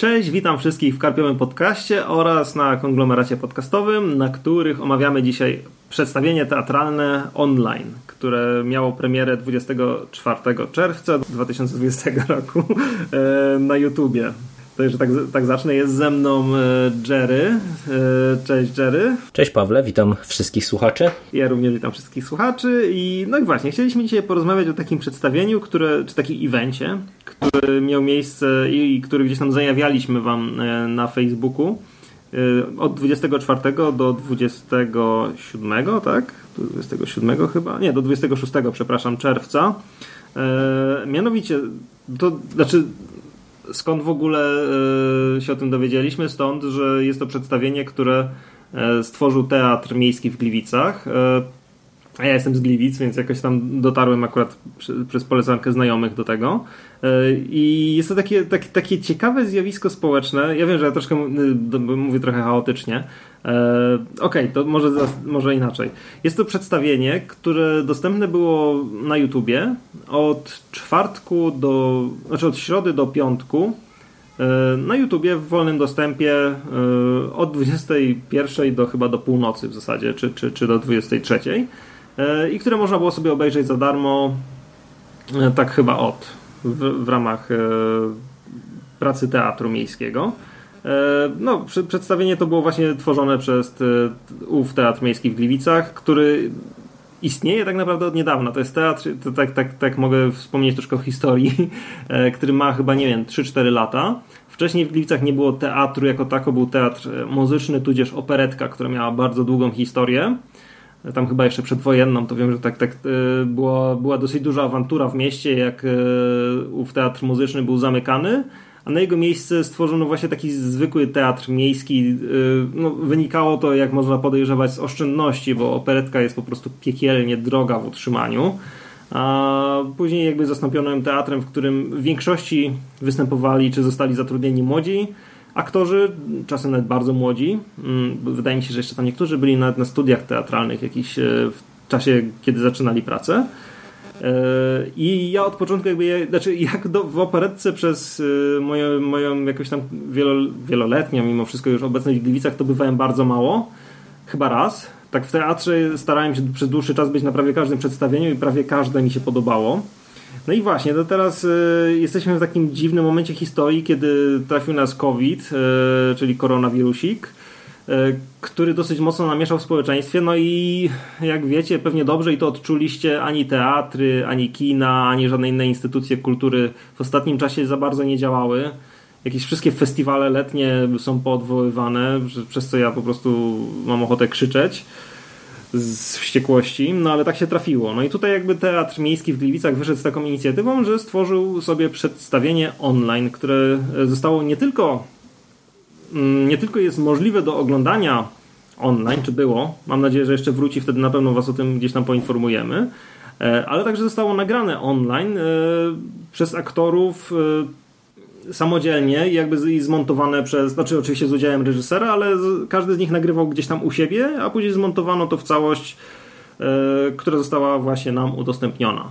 Cześć, witam wszystkich w Karpiowym Podcaście oraz na konglomeracie podcastowym, na których omawiamy dzisiaj przedstawienie teatralne online, które miało premierę 24 czerwca 2020 roku e, na YouTubie. Także tak, tak zacznę. Jest ze mną e, Jerry. E, cześć Jerry. Cześć Pawle, witam wszystkich słuchaczy. Ja również witam wszystkich słuchaczy. I no i właśnie, chcieliśmy dzisiaj porozmawiać o takim przedstawieniu, które, czy takim evencie, który miał miejsce i, który gdzieś tam zajawialiśmy wam e, na Facebooku od 24 do 27, tak? 27 chyba? Nie, do 26, przepraszam, czerwca. mianowicie, to znaczy skąd w ogóle e, się o tym dowiedzieliśmy? Stąd, że jest to przedstawienie, które e, stworzył Teatr Miejski w Gliwicach. E, a ja jestem z Gliwic, więc jakoś tam dotarłem akurat przez polecankę znajomych do tego. I jest to takie, takie, takie ciekawe zjawisko społeczne. Ja wiem, że ja troszkę mówię trochę chaotycznie, E, okej, okay, to może, może inaczej. Jest to przedstawienie, które dostępne było na YouTubie od czwartku do, znaczy od środy do piątku e, na YouTubie w wolnym dostępie e, od 21 do chyba do północy w zasadzie, czy, czy, czy do 23 i które można było sobie obejrzeć za darmo tak chyba od w, w ramach pracy teatru miejskiego. E, no, przedstawienie to było właśnie tworzone przez e, ów Teatr Miejski w Gliwicach, który istnieje tak naprawdę od niedawna. To jest teatr, to tak, tak, tak mogę wspomnieć troszkę o historii, e, który ma chyba, nie wiem, 3-4 lata. Wcześniej w Gliwicach nie było teatru jako tako, był teatr muzyczny, tudzież operetka, która miała bardzo długą historię. Tam chyba jeszcze przedwojenną, to wiem, że tak, tak była, była dosyć duża awantura w mieście, jak ów teatr muzyczny był zamykany a na jego miejsce stworzono właśnie taki zwykły teatr miejski. Y, no, wynikało to, jak można podejrzewać, z oszczędności, bo operetka jest po prostu piekielnie droga w utrzymaniu. A później jakby zastąpiono ją teatrem, w którym w większości występowali czy zostali zatrudnieni młodzi aktorzy, czasem nawet bardzo młodzi. Mm, wydaje mi się, że jeszcze tam niektórzy byli nawet na studiach teatralnych jakiś e, w czasie, kiedy zaczynali pracę. I ja od początku jakby, znaczy jak do, w operetce przez y, moją, moją jakoś tam wielo, wieloletnią mimo wszystko już obecność w Gliwicach to bywałem bardzo mało. Chyba raz. Tak w teatrze starałem się przez dłuższy czas być na prawie każdym przedstawieniu i prawie każde mi się podobało. No i właśnie, to teraz y, jesteśmy w takim dziwnym momencie historii, kiedy trafił nas COVID, y, czyli koronawirusik E, który dosyć mocno namieszał w społeczeństwie. No i jak wiecie, pewnie dobrze i to odczuliście, ani teatry, ani kina, ani żadne inne instytucje kultury w ostatnim czasie za bardzo nie działały. Jakieś wszystkie festiwale letnie są poodwoływane, przez co ja po prostu mam ochotę krzyczeć z wściekłości, no ale tak się trafiło. No i tutaj jakby Teatr Miejski w Gliwicach wyszedł z taką inicjatywą, że stworzył sobie przedstawienie online, które zostało nie tylko Mm, nie tylko jest możliwe do oglądania online, czy było, mam nadzieję, że jeszcze wróci, wtedy na pewno Was o tym gdzieś tam poinformujemy, e, ale także zostało nagrane online e, przez aktorów e, samodzielnie i jakby zmontowane przez, znaczy oczywiście z udziałem reżysera, ale każdy z nich nagrywał gdzieś tam u siebie, a później zmontowano to w całość, która została właśnie nam udostępniona.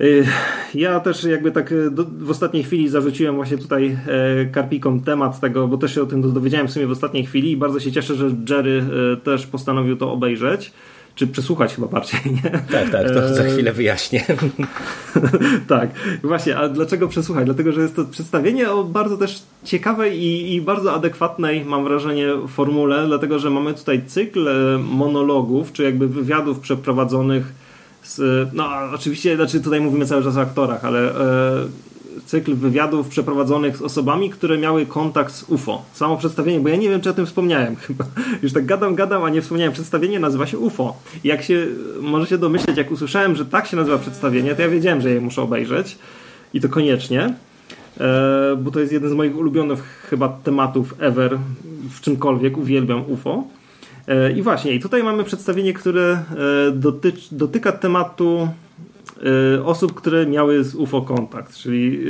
Y, ja też jakby tak y, w ostatniej chwili zarzuciłem właśnie tutaj e, Karpikom temat tego, bo też się o tym dowiedziałem w sumie w ostatniej chwili i bardzo się cieszę, że Jerry e, też postanowił to obejrzeć. Czy przesłuchać chyba bardziej, nie? Tak, tak, to za e, chwilę wyjaśnię. tak, właśnie, a dlaczego przesłuchać? Dlatego, że jest to przedstawienie o bardzo też ciekawej i, i bardzo adekwatnej, mam wrażenie, formule, dlatego, że mamy tutaj cykl monologów, czy jakby wywiadów przeprowadzonych z, no oczywiście, znaczy tutaj mówimy cały czas o aktorach, ale e, cykl wywiadów przeprowadzonych z osobami, które miały kontakt z UFO. Samo przedstawienie, bo ja nie wiem, czy o tym wspomniałem chyba. Już tak gadam, gadam, a nie wspomniałem. Przedstawienie nazywa się UFO. Jak się, może się domyśleć, jak usłyszałem, że tak się nazywa przedstawienie, to ja wiedziałem, że je muszę obejrzeć. I to koniecznie. E, bo to jest jeden z moich ulubionych chyba tematów ever w czymkolwiek. Uwielbiam UFO. E, I właśnie, i tutaj mamy przedstawienie, które e, dotyczy, dotyka tematu osób, które miały z UFO kontakt. Czyli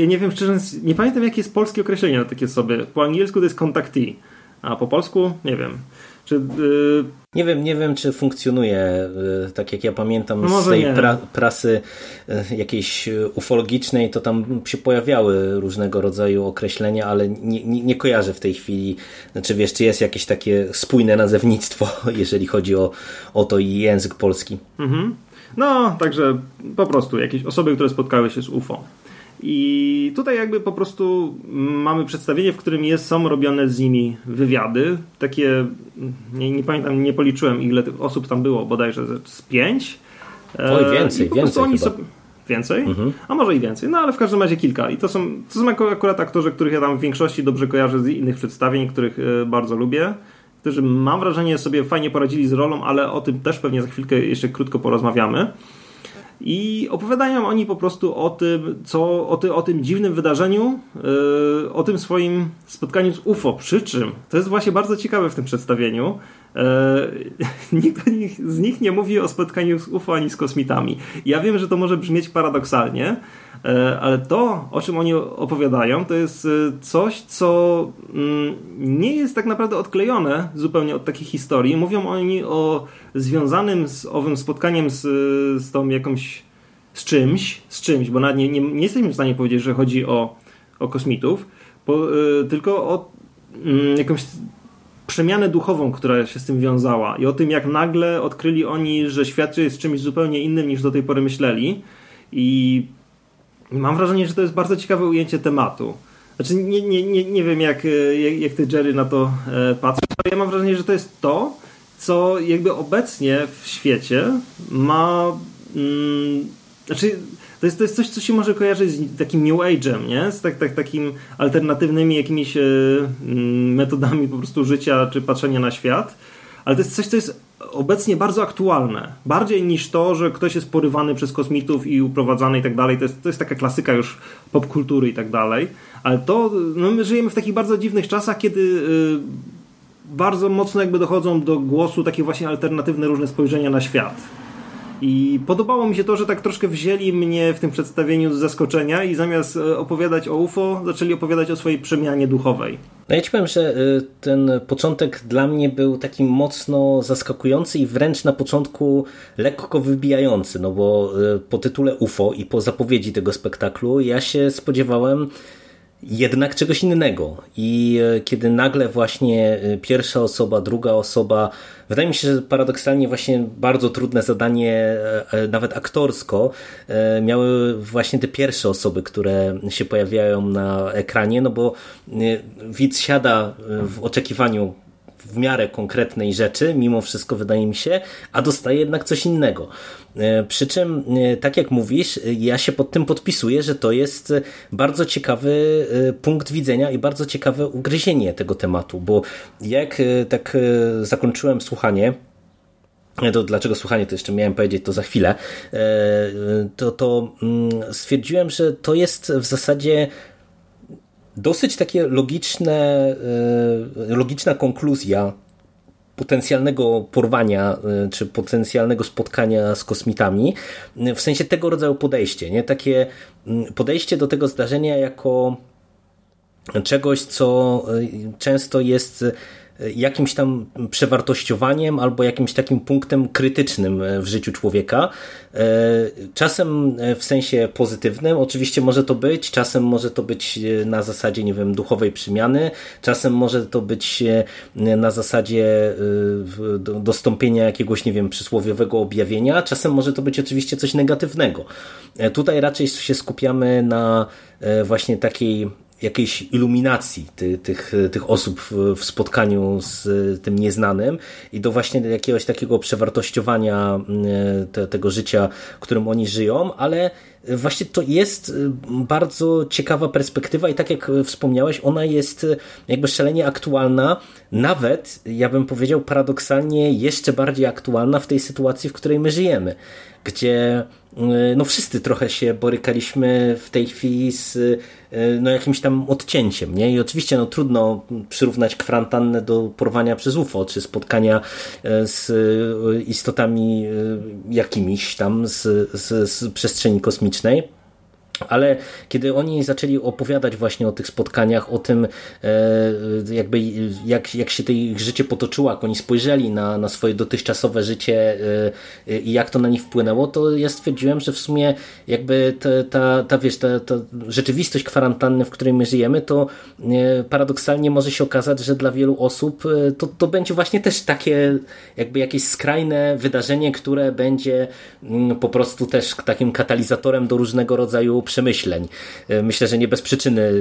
ja nie wiem szczerze, nie pamiętam jakie jest polskie określenie na takie osoby. Po angielsku to jest contactee, a po polsku nie wiem. Czy, yy... Nie wiem, nie wiem, czy funkcjonuje, tak jak ja pamiętam no z tej pra prasy jakiejś ufologicznej, to tam się pojawiały różnego rodzaju określenia, ale nie, nie, nie kojarzę w tej chwili, znaczy wiesz, czy jest jakieś takie spójne nazewnictwo, jeżeli chodzi o, o to i język polski. Mhm. No, także po prostu jakieś osoby, które spotkały się z UFO. I tutaj jakby po prostu mamy przedstawienie, w którym jest, są robione z nimi wywiady. Takie, nie, nie pamiętam, nie policzyłem ile tych osób tam było, bodajże z pięć. Oj, więcej, więcej oni sobie, Więcej? Mhm. A może i więcej. No ale w każdym razie kilka. I to są, to są akurat aktorzy, których ja tam w większości dobrze kojarzę z innych przedstawień, których e, bardzo lubię. Którzy mam wrażenie sobie fajnie poradzili z rolą, ale o tym też pewnie za chwilkę jeszcze krótko porozmawiamy. I opowiadają oni po prostu o tym, co, o, ty, o tym dziwnym wydarzeniu, yy, o tym swoim spotkaniu z UFO. Przy czym to jest właśnie bardzo ciekawe w tym przedstawieniu. Yy, nikt z nich nie mówi o spotkaniu z UFO ani z kosmitami. Ja wiem, że to może brzmieć paradoksalnie, E, ale to, o czym oni opowiadają, to jest e, coś, co mm, nie jest tak naprawdę odklejone zupełnie od takiej historii. Mówią oni o związanym z owym spotkaniem z, z tą jakąś, z czymś, z czymś, bo nawet nie, nie, nie jesteśmy w stanie powiedzieć, że chodzi o, o kosmitów, bo, e, tylko o mm, jakąś przemianę duchową, która się z tym wiązała i o tym, jak nagle odkryli oni, że świat jest czymś zupełnie innym niż do tej pory myśleli i Mam wrażenie, że to jest bardzo ciekawe ujęcie tematu. Znaczy, nie, nie, nie, nie wiem, jak, jak, jak ty, Jerry, na to e, patrzysz, ale ja mam wrażenie, że to jest to, co jakby obecnie w świecie ma. Mm, znaczy, to jest, to jest coś, co się może kojarzyć z takim New Age'em, nie? Z tak, tak, takim alternatywnymi jakimiś e, mm, metodami po prostu życia czy patrzenia na świat. Ale to jest coś, co jest obecnie bardzo aktualne. Bardziej niż to, że ktoś jest porywany przez kosmitów i uprowadzany i tak dalej. To jest, to jest taka klasyka już popkultury i tak dalej. Ale to, no my żyjemy w takich bardzo dziwnych czasach, kiedy yy, bardzo mocno jakby dochodzą do głosu takie właśnie alternatywne różne spojrzenia na świat. I podobało mi się to, że tak troszkę wzięli mnie w tym przedstawieniu z zaskoczenia i zamiast e, opowiadać o UFO, zaczęli opowiadać o swojej przemianie duchowej. No ja ci powiem, że e, ten początek dla mnie był taki mocno zaskakujący i wręcz na początku lekko wybijający, no bo e, po tytule UFO i po zapowiedzi tego spektaklu ja się spodziewałem jednak czegoś innego. I e, kiedy nagle właśnie e, pierwsza osoba, druga osoba, wydaje mi się, że paradoksalnie właśnie bardzo trudne zadanie, e, nawet aktorsko, miały właśnie te pierwsze osoby, które się pojawiają na ekranie, no bo widz siada w oczekiwaniu w miarę konkretnej rzeczy, mimo wszystko wydaje mi się, a dostaje jednak coś innego. E, przy czym, e, tak jak mówisz, ja się pod tym podpisuję, że to jest bardzo ciekawy e, punkt widzenia i bardzo ciekawe ugryzienie tego tematu, bo jak tak zakończyłem słuchanie, to dlaczego słuchanie, to jeszcze miałem powiedzieć to za chwilę, to, to mm, stwierdziłem, że to jest w zasadzie dosyć takie logiczne, e, logiczna konkluzja potencjalnego porwania e, czy potencjalnego spotkania z kosmitami, w sensie tego rodzaju podejście, nie? Takie podejście do tego zdarzenia jako czegoś, co e, często jest jakimś tam przewartościowaniem albo jakimś takim punktem krytycznym w życiu człowieka. E, czasem w sensie pozytywnym, oczywiście może to być, czasem może to być na zasadzie, nie wiem, duchowej przemiany, czasem może to być na zasadzie e, dostąpienia jakiegoś, nie wiem, przysłowiowego objawienia, czasem może to być oczywiście coś negatywnego. E, tutaj raczej się skupiamy na właśnie takiej jakiejś iluminacji ty, tych, tych osób w, w, spotkaniu z tym nieznanym i do właśnie jakiegoś takiego przewartościowania mm, te, tego życia, którym oni żyją, ale właśnie to jest y, bardzo ciekawa perspektywa i tak jak wspomniałeś, ona jest jakby szalenie aktualna, nawet ja bym powiedział paradoksalnie jeszcze bardziej aktualna w tej sytuacji, w której my żyjemy, gdzie y, no wszyscy trochę się borykaliśmy w tej chwili z no jakimś tam odcięciem, nie? I oczywiście no trudno przyrównać kwarantannę do porwania przez UFO, czy spotkania z istotami jakimiś tam z, z, z przestrzeni kosmicznej, ale kiedy oni zaczęli opowiadać właśnie o tych spotkaniach, o tym e, jakby jak, jak się to ich życie potoczyło, jak oni spojrzeli na, na swoje dotychczasowe życie e, i jak to na nich wpłynęło, to ja stwierdziłem, że w sumie jakby ta, ta, ta wiesz, ta, ta rzeczywistość kwarantanny, w której my żyjemy, to e, paradoksalnie może się okazać, że dla wielu osób to, to będzie właśnie też takie jakby jakieś skrajne wydarzenie, które będzie mm, po prostu też takim katalizatorem do różnego rodzaju przemyśleń. E, myślę, że nie bez przyczyny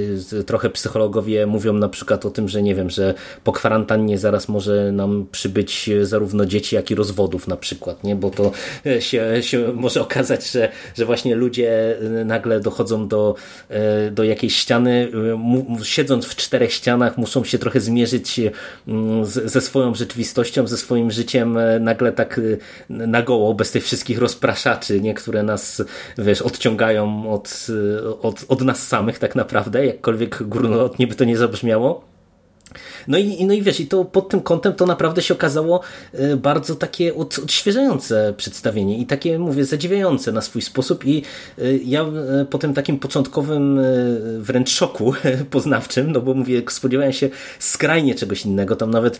trochę psychologowie mówią na przykład o tym, że nie wiem, że po kwarantannie zaraz może nam przybyć zarówno dzieci, jak i rozwodów na przykład, nie? bo to e, się, się może okazać, że, że właśnie ludzie e, nagle dochodzą do, do jakiejś ściany, siedząc w czterech ścianach muszą się trochę zmierzyć ze swoją rzeczywistością, ze swoim życiem nagle tak na goło, bez tych wszystkich rozpraszaczy, nie? które nas wiesz, odciągają od od, od nas samych tak naprawdę, jakkolwiek górnolotnie by to nie zabrzmiało. No i, no i wiesz, i to pod tym kątem to naprawdę się okazało e, bardzo takie od, odświeżające przedstawienie i takie, mówię, zadziwiające na swój sposób i e, ja e, po tym takim początkowym wręcz szoku poznawczym, no bo mówię, spodziewałem się skrajnie czegoś innego, tam nawet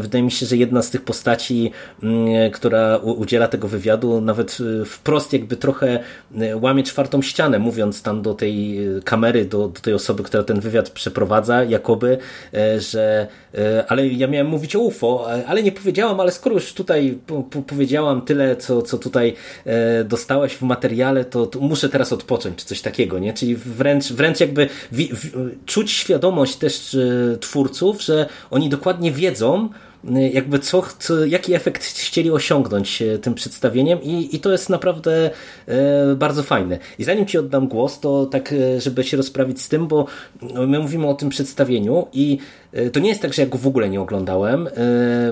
wydaje mi się, że jedna z tych postaci, która udziela tego wywiadu, nawet wprost jakby trochę łamie czwartą ścianę, mówiąc tam do tej kamery, do, do tej osoby, która ten wywiad przeprowadza, jakoby, że e, ale ja miałem mówić o UFO, e, ale nie powiedziałam, ale skoro już tutaj powiedziałam tyle, co, co tutaj e, dostałeś w materiale, to, to muszę teraz odpocząć, czy coś takiego, nie? Czyli wręcz, wręcz jakby wi, czuć świadomość też twórców, że oni dokładnie wiedzą, jakby co, co, jaki efekt chcieli osiągnąć tym przedstawieniem i, i to jest naprawdę e, bardzo fajne. I zanim Ci oddam głos, to tak, żeby się rozprawić z tym, bo my mówimy o tym przedstawieniu i E, to nie jest tak, że ja go w ogóle nie oglądałem, e,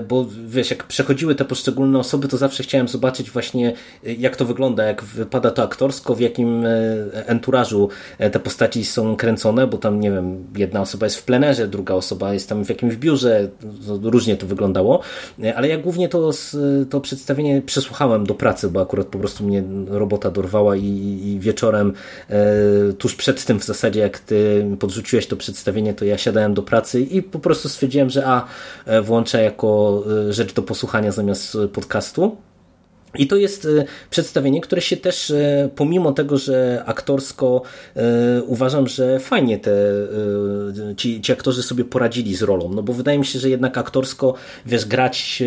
bo wiesz, jak przechodziły te poszczególne osoby, to zawsze chciałem zobaczyć właśnie e, jak to wygląda, jak wypada to aktorsko, w jakim enturażu te postaci są kręcone, bo tam, nie wiem, jedna osoba jest w plenerze, druga osoba jest tam w jakimś biurze, różnie to wyglądało, ale ja głównie to, to przedstawienie przesłuchałem do pracy, bo akurat po prostu mnie robota dorwała i, i wieczorem, tuż przed tym w zasadzie, jak ty podrzuciłeś to przedstawienie, to ja siadałem do pracy i po prostu stwierdziłem, że a e, włączę jako e, rzecz do posłuchania zamiast podcastu. I to jest e, przedstawienie, które się też, e, pomimo tego, że aktorsko e, uważam, że fajnie te, ci, ci aktorzy sobie poradzili z rolą, no bo wydaje mi się, że jednak aktorsko, wiesz, grać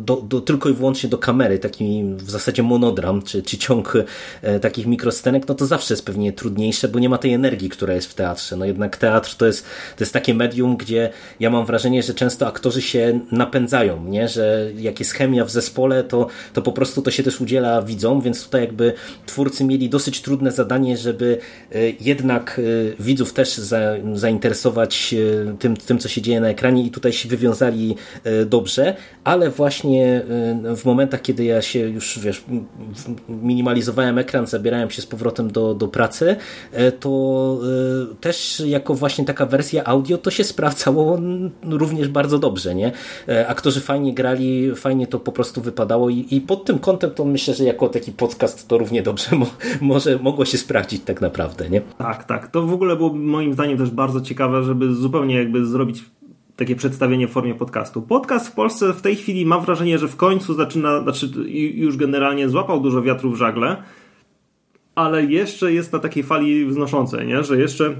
do, do, tylko i wyłącznie do kamery, taki w zasadzie monodram, czy, czy ciąg takich mikroscenek, no to zawsze jest pewnie trudniejsze, bo nie ma tej energii, która jest w teatrze. No jednak teatr to jest, to jest takie medium, gdzie ja mam wrażenie, że często aktorzy się napędzają, nie? że jak jest chemia w zespole, to, to po prostu to się też udziela widzom, więc tutaj jakby twórcy mieli dosyć trudne zadanie, żeby e, jednak e, widzów też zainteresować e, tym, tym, co się dzieje na ekranie i tutaj się wywiązali dobrze, ale właśnie w momentach, kiedy ja się już wiesz, minimalizowałem ekran, zabierałem się z powrotem do, do pracy, to też jako właśnie taka wersja audio to się sprawdzało również bardzo dobrze, nie? Aktorzy fajnie grali, fajnie to po prostu wypadało i, i pod tym kątem to myślę, że jako taki podcast to równie dobrze mo może mogło się sprawdzić tak naprawdę, nie? Tak, tak. To w ogóle było moim zdaniem też bardzo ciekawe, żeby zupełnie jakby zrobić takie przedstawienie w formie podcastu. Podcast w Polsce w tej chwili mam wrażenie, że w końcu zaczyna, znaczy już generalnie złapał dużo wiatru w żagle, ale jeszcze jest na takiej fali wznoszącej, nie? że jeszcze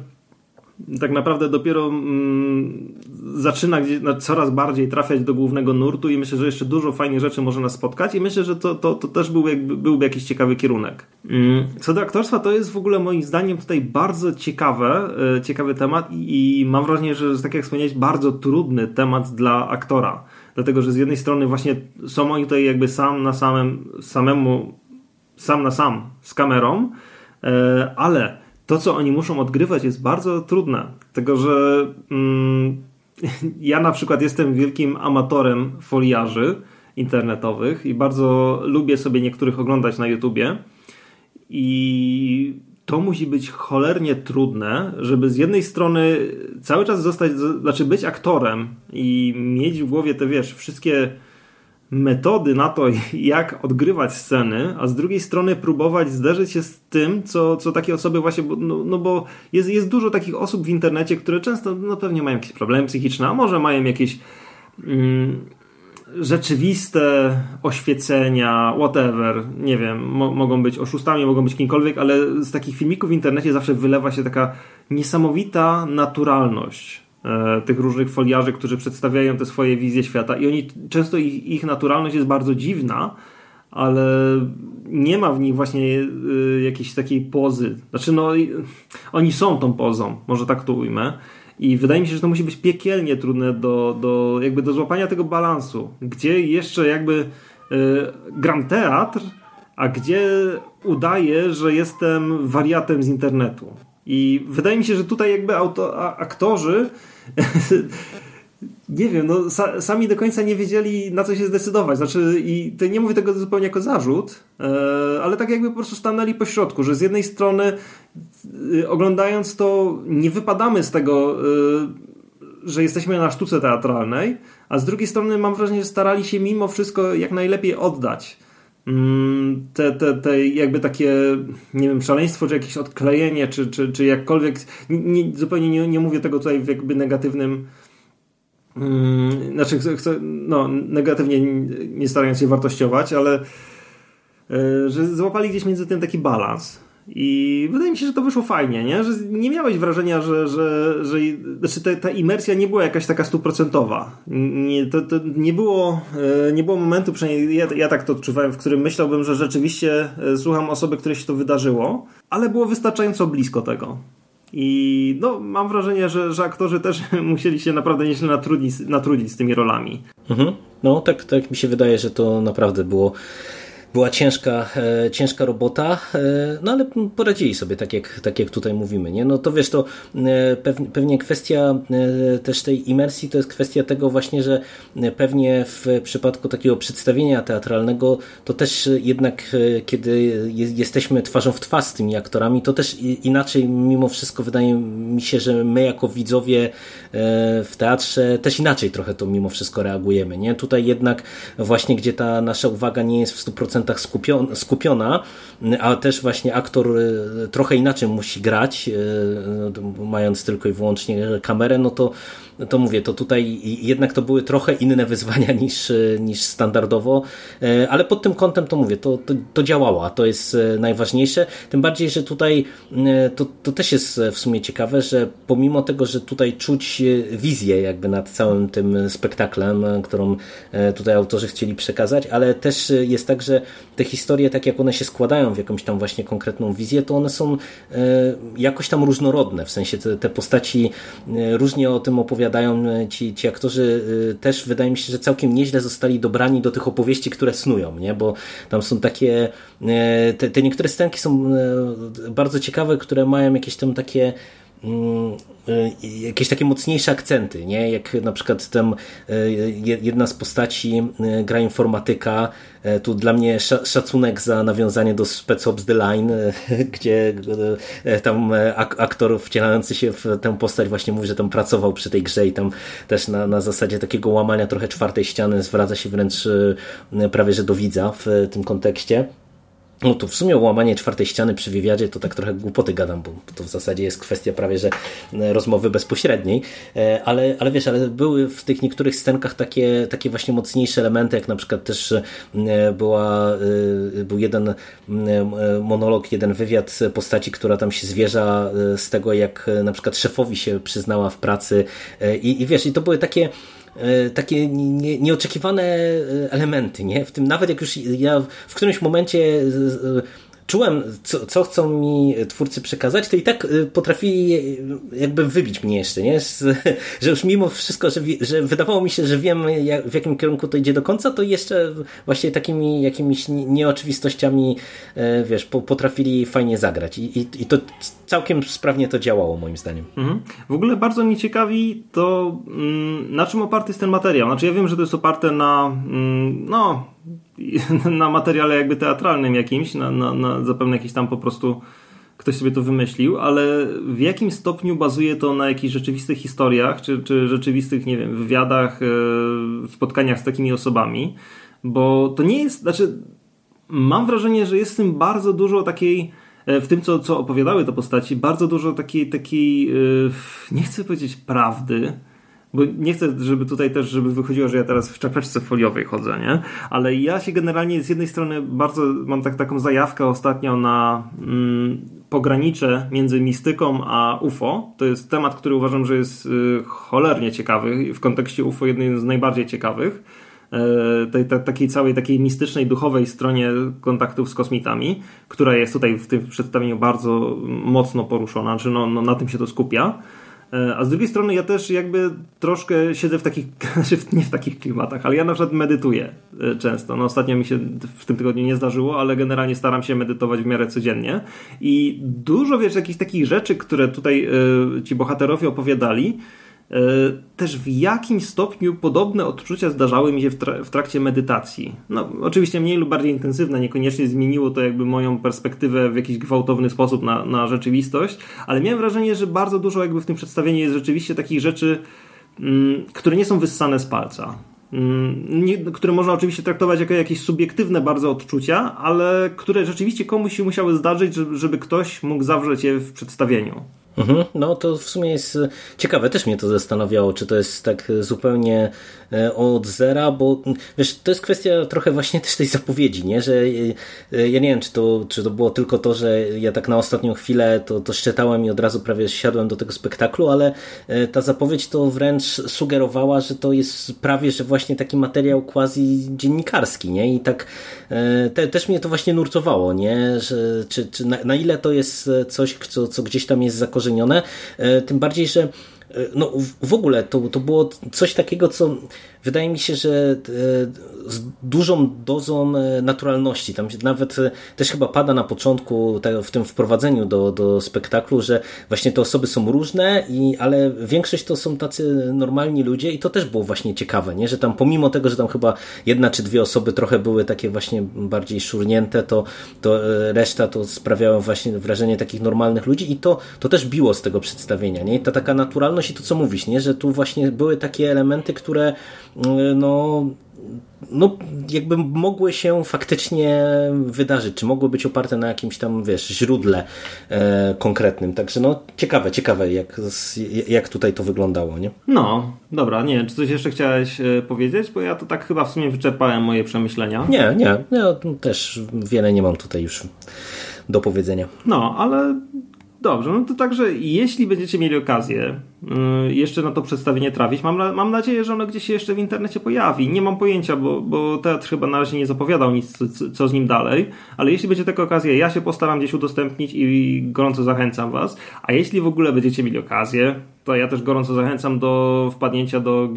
tak naprawdę dopiero mm, zaczyna gdzieś, no, coraz bardziej trafiać do głównego nurtu i myślę, że jeszcze dużo fajnych rzeczy może nas spotkać i myślę, że to, to, to też był jakby, byłby jakiś ciekawy kierunek. Mm. Co do aktorstwa, to jest w ogóle moim zdaniem tutaj bardzo ciekawe, e, ciekawy temat i, i mam wrażenie, że tak jak wspomniałeś, bardzo trudny temat dla aktora. Dlatego, że z jednej strony właśnie są oni tutaj jakby sam na samym, samemu, sam na sam z kamerą, e, ale to, co oni muszą odgrywać, jest bardzo trudne. Tego, że mm, ja na przykład jestem wielkim amatorem foliarzy internetowych i bardzo lubię sobie niektórych oglądać na YouTubie. I to musi być cholernie trudne, żeby z jednej strony cały czas zostać, znaczy być aktorem i mieć w głowie te, wiesz, wszystkie metody na to, jak odgrywać sceny, a z drugiej strony próbować zderzyć się z tym, co, co takie osoby właśnie, no, no bo jest, jest dużo takich osób w internecie, które często no pewnie mają jakieś problemy psychiczne, a może mają jakieś mm, rzeczywiste oświecenia, whatever, nie wiem, mo mogą być oszustami, mogą być kimkolwiek, ale z takich filmików w internecie zawsze wylewa się taka niesamowita naturalność tych różnych foliarzy, którzy przedstawiają te swoje wizje świata i oni często ich, ich naturalność jest bardzo dziwna, ale nie ma w nich właśnie y, jakiejś takiej pozy. Znaczy, no, oni są tą pozą, może tak to ujmę. I wydaje mi się, że to musi być piekielnie trudne do, do, jakby do złapania tego balansu, gdzie jeszcze jakby y, gram teatr, a gdzie udaję, że jestem wariatem z internetu. I wydaje mi się, że tutaj jakby auto, a, aktorzy nie wiem, no sa, sami do końca nie wiedzieli na co się zdecydować. Znaczy, i to nie mówię tego zupełnie jako zarzut, e, ale tak jakby po prostu stanęli po środku, że z jednej strony e, oglądając to nie wypadamy z tego, e, że jesteśmy na sztuce teatralnej, a z drugiej strony mam wrażenie, że starali się mimo wszystko jak najlepiej oddać te, te, te jakby takie, nie wiem, szaleństwo, czy jakieś odklejenie, czy, czy, czy jakkolwiek, nie, zupełnie nie, nie mówię tego tutaj w jakby negatywnym Hmm, znaczy, chcę, no, negatywnie nie starając się wartościować, ale yy, że złapali gdzieś między tym taki balans. I wydaje mi się, że to wyszło fajnie, nie? Że nie miałeś wrażenia, że, że, że znaczy ta, ta imersja nie była jakaś taka stuprocentowa. Nie, to, to nie, było, yy, nie było momentu, przynajmniej ja, ja tak to odczuwałem, w którym myślałbym, że rzeczywiście słucham osoby, której się to wydarzyło, ale było wystarczająco blisko tego. I no, mam wrażenie, że, że aktorzy też musieli się naprawdę nieźle natrudzić, natrudzić z tymi rolami. Mhm. No, tak, tak mi się wydaje, że to naprawdę było była ciężka, e, ciężka robota, e, no ale poradzili sobie, tak jak, tak jak tutaj mówimy. Nie? No to wiesz, to e, pewnie kwestia też tej imersji to jest kwestia tego właśnie, że pewnie w przypadku takiego przedstawienia teatralnego to też jednak kiedy jesteśmy twarzą w twarz z tymi aktorami, to też inaczej mimo wszystko wydaje mi się, że my jako widzowie w teatrze też inaczej trochę to mimo wszystko reagujemy. Nie? Tutaj jednak właśnie gdzie ta nasza uwaga nie jest w 100% skupiona, skupiona, a też właśnie aktor y, trochę inaczej musi grać, y, mając tylko i wyłącznie kamerę, no to to mówię, to tutaj jednak to były trochę inne wyzwania niż, niż standardowo, e, ale pod tym kątem to mówię, to, to, to działało, a to jest e, najważniejsze. Tym bardziej, że tutaj e, to, to też jest w sumie ciekawe, że pomimo tego, że tutaj czuć wizję jakby nad całym tym spektaklem, którą tutaj autorzy chcieli przekazać, ale też jest tak, że te historie, tak jak one się składają w jakąś tam właśnie konkretną wizję, to one są jakoś tam różnorodne, w sensie te, te postaci różnie o tym opowiadają, opowiadają e, ci, ci aktorzy, e, też wydaje mi się, że całkiem nieźle zostali dobrani do tych opowieści, które snują, nie? bo tam są takie, e, te, te niektóre scenki są bardzo ciekawe, które mają jakieś tam takie jakieś takie mocniejsze akcenty, nie? Jak na przykład tam jedna z postaci gra informatyka, tu dla mnie szacunek za nawiązanie do Spec Ops The Line, gdzie tam aktor wcielający się w tę postać właśnie mówi, że tam pracował przy tej grze i tam też na, na zasadzie takiego łamania trochę czwartej ściany zwraca się wręcz prawie że do widza w tym kontekście. No to w sumie łamanie czwartej ściany przy wywiadzie to tak trochę głupoty gadam, bo to w zasadzie jest kwestia prawie, że e, rozmowy bezpośredniej, e, ale, ale wiesz, ale były w tych niektórych scenkach takie, takie właśnie mocniejsze elementy, jak na przykład też e, była, był jeden monolog, jeden wywiad postaci, która tam się zwierza z tego, jak na przykład szefowi się przyznała w pracy. I, i wiesz, i to były takie takie nie, nieoczekiwane e, elementy, nie? W tym nawet jak już ja w którymś momencie czułem, co, co, chcą mi twórcy przekazać, to i tak y, potrafili jakby wybić mnie jeszcze, nie? że już mimo wszystko, że, że wydawało mi się, że wiem jak, w jakim kierunku to idzie do końca, to jeszcze właśnie takimi jakimiś nieoczywistościami e, wiesz, potrafili fajnie zagrać I, i, i to całkiem sprawnie to działało moim zdaniem. Mhm. W ogóle bardzo mnie ciekawi to mm, na czym oparty jest ten materiał. Znaczy ja wiem, że to jest oparte na mm, no na materiale jakby teatralnym jakimś, na, na, na zapewne jakiś tam po prostu ktoś sobie to wymyślił, ale w jakim stopniu bazuje to na jakichś rzeczywistych historiach, czy, czy rzeczywistych, nie wiem, wywiadach, e, spotkaniach z takimi osobami? bo to nie jest, znaczy mam wrażenie, że jest w tym bardzo dużo takiej w tym, co, co opowiadały te postaci, bardzo dużo takiej, takiej nie chcę powiedzieć prawdy, bo nie chcę, żeby tutaj też, żeby wychodziło, że ja teraz w czapeczce foliowej chodzę, nie? Ale ja się generalnie z jednej strony bardzo mam tak, taką zajawkę ostatnio na mm, pogranicze między mistyką a UFO. To jest temat, który uważam, że jest y, cholernie ciekawy w kontekście UFO jednym z najbardziej ciekawych. E, tej, takiej całej takiej mistycznej, duchowej stronie kontaktów z kosmitami, która jest tutaj w tym przedstawieniu bardzo mocno poruszona, czy no, no na tym się to skupia. E, a z drugiej strony ja też jakby troszkę siedzę w takich, znaczy nie w takich klimatach, ale ja na przykład medytuję e, często. No ostatnio mi się w tym tygodniu nie zdarzyło, ale generalnie staram się medytować w miarę codziennie. I dużo wiesz, jakichś takich rzeczy, które tutaj y, ci bohaterowie opowiadali, E, też w jakim stopniu podobne odczucia zdarzały mi się w, trakcie medytacji. No, oczywiście mniej lub bardziej intensywne, niekoniecznie zmieniło to jakby moją perspektywę w jakiś gwałtowny sposób na, na rzeczywistość, ale miałem wrażenie, że bardzo dużo jakby w tym przedstawieniu jest rzeczywiście takich rzeczy, mm, które nie są wyssane z palca. Mm, nie, które można oczywiście traktować jako jakieś subiektywne bardzo odczucia, ale które rzeczywiście komuś się musiały zdarzyć, żeby, żeby ktoś mógł zawrzeć je w przedstawieniu. Mhm. No to w sumie jest ciekawe, też mnie to zastanawiało, czy to jest tak zupełnie e, od zera, bo wiesz, to jest kwestia trochę właśnie też tej zapowiedzi, nie? że e, ja nie wiem, czy to, czy to było tylko to, że ja tak na ostatnią chwilę to, to szczytałem i od razu prawie siadłem do tego spektaklu, ale e, ta zapowiedź to wręcz sugerowała, że to jest prawie, że właśnie taki materiał quasi dziennikarski, nie? I tak te, też mnie to właśnie nurtowało, nie? Że, czy, czy na, na ile to jest coś, co, co gdzieś tam jest zakorzenione E, tym bardziej, że e, no, w ogóle to, to było coś takiego, co wydaje mi się, że e, z dużą dozą e, naturalności. Tam nawet e, też chyba pada na początku w tym wprowadzeniu do, do spektaklu, że właśnie te osoby są różne, i, ale większość to są tacy normalni ludzie i to też było właśnie ciekawe, nie? że tam pomimo tego, że tam chyba jedna czy dwie osoby trochę były takie właśnie bardziej szurnięte, to, to reszta to sprawiała właśnie wrażenie takich normalnych ludzi i to, to też biło z tego przedstawienia. Nie? Ta taka naturalność i to co mówisz, nie? że tu właśnie były takie elementy, które no, no jakby mogły się faktycznie wydarzyć, czy mogły być oparte na jakimś tam, wiesz, źródle e, konkretnym. Także no ciekawe, ciekawe jak, jak tutaj to wyglądało, nie? No, dobra, nie czy coś jeszcze chciałeś e, powiedzieć? Bo ja to tak chyba w sumie wyczerpałem moje przemyślenia. Nie, nie, ja też wiele nie mam tutaj już do powiedzenia. No, ale Dobrze, no to także jeśli będziecie mieli okazję y, jeszcze na to przedstawienie trafić, mam, mam nadzieję, że ono gdzieś się jeszcze w internecie pojawi. Nie mam pojęcia, bo, bo teatr chyba na razie nie zapowiadał nic, co z nim dalej, ale jeśli będzie taka okazja, ja się postaram gdzieś udostępnić i gorąco zachęcam Was. A jeśli w ogóle będziecie mieli okazję, to ja też gorąco zachęcam do wpadnięcia do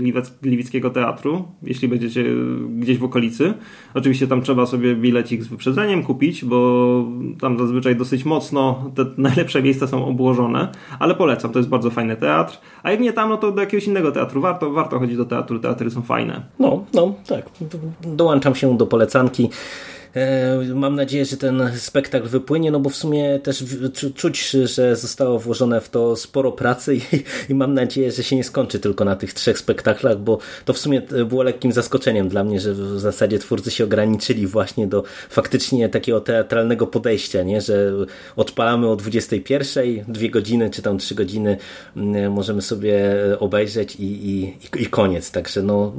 Gliwickiego Teatru, jeśli będziecie gdzieś w okolicy. Oczywiście tam trzeba sobie bilecik z wyprzedzeniem kupić, bo tam zazwyczaj dosyć mocno te najlepsze miejsca są obłożone, ale polecam, to jest bardzo fajny teatr. A jak nie tam, no to do jakiegoś innego teatru. Warto, warto chodzić do teatru, teatry są fajne. No, no, tak. Dołączam się do polecanki. E, mam nadzieję, że ten spektakl wypłynie, no bo w sumie też czuć, że zostało włożone w to sporo pracy i, i mam nadzieję, że się nie skończy tylko na tych trzech spektaklach, bo to w sumie było lekkim zaskoczeniem dla mnie, że w zasadzie twórcy się ograniczyli właśnie do faktycznie takiego teatralnego podejścia, nie? że odpalamy o 21, dwie godziny czy tam trzy godziny mm, możemy sobie obejrzeć i, i, i koniec. Także no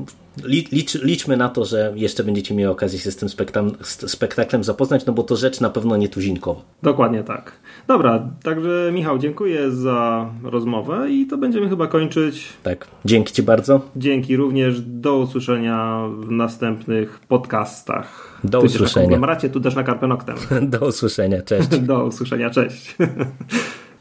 Licz, liczmy na to, że jeszcze będziecie mieli okazję się z tym spektaklem zapoznać, no bo to rzecz na pewno nie tuzinkowa. Dokładnie tak. Dobra, także Michał, dziękuję za rozmowę i to będziemy chyba kończyć. Tak, dzięki Ci bardzo. Dzięki również. Do usłyszenia w następnych podcastach. Do usłyszenia. Na tu też na Karpenoktem. Do usłyszenia, cześć. Do usłyszenia, cześć.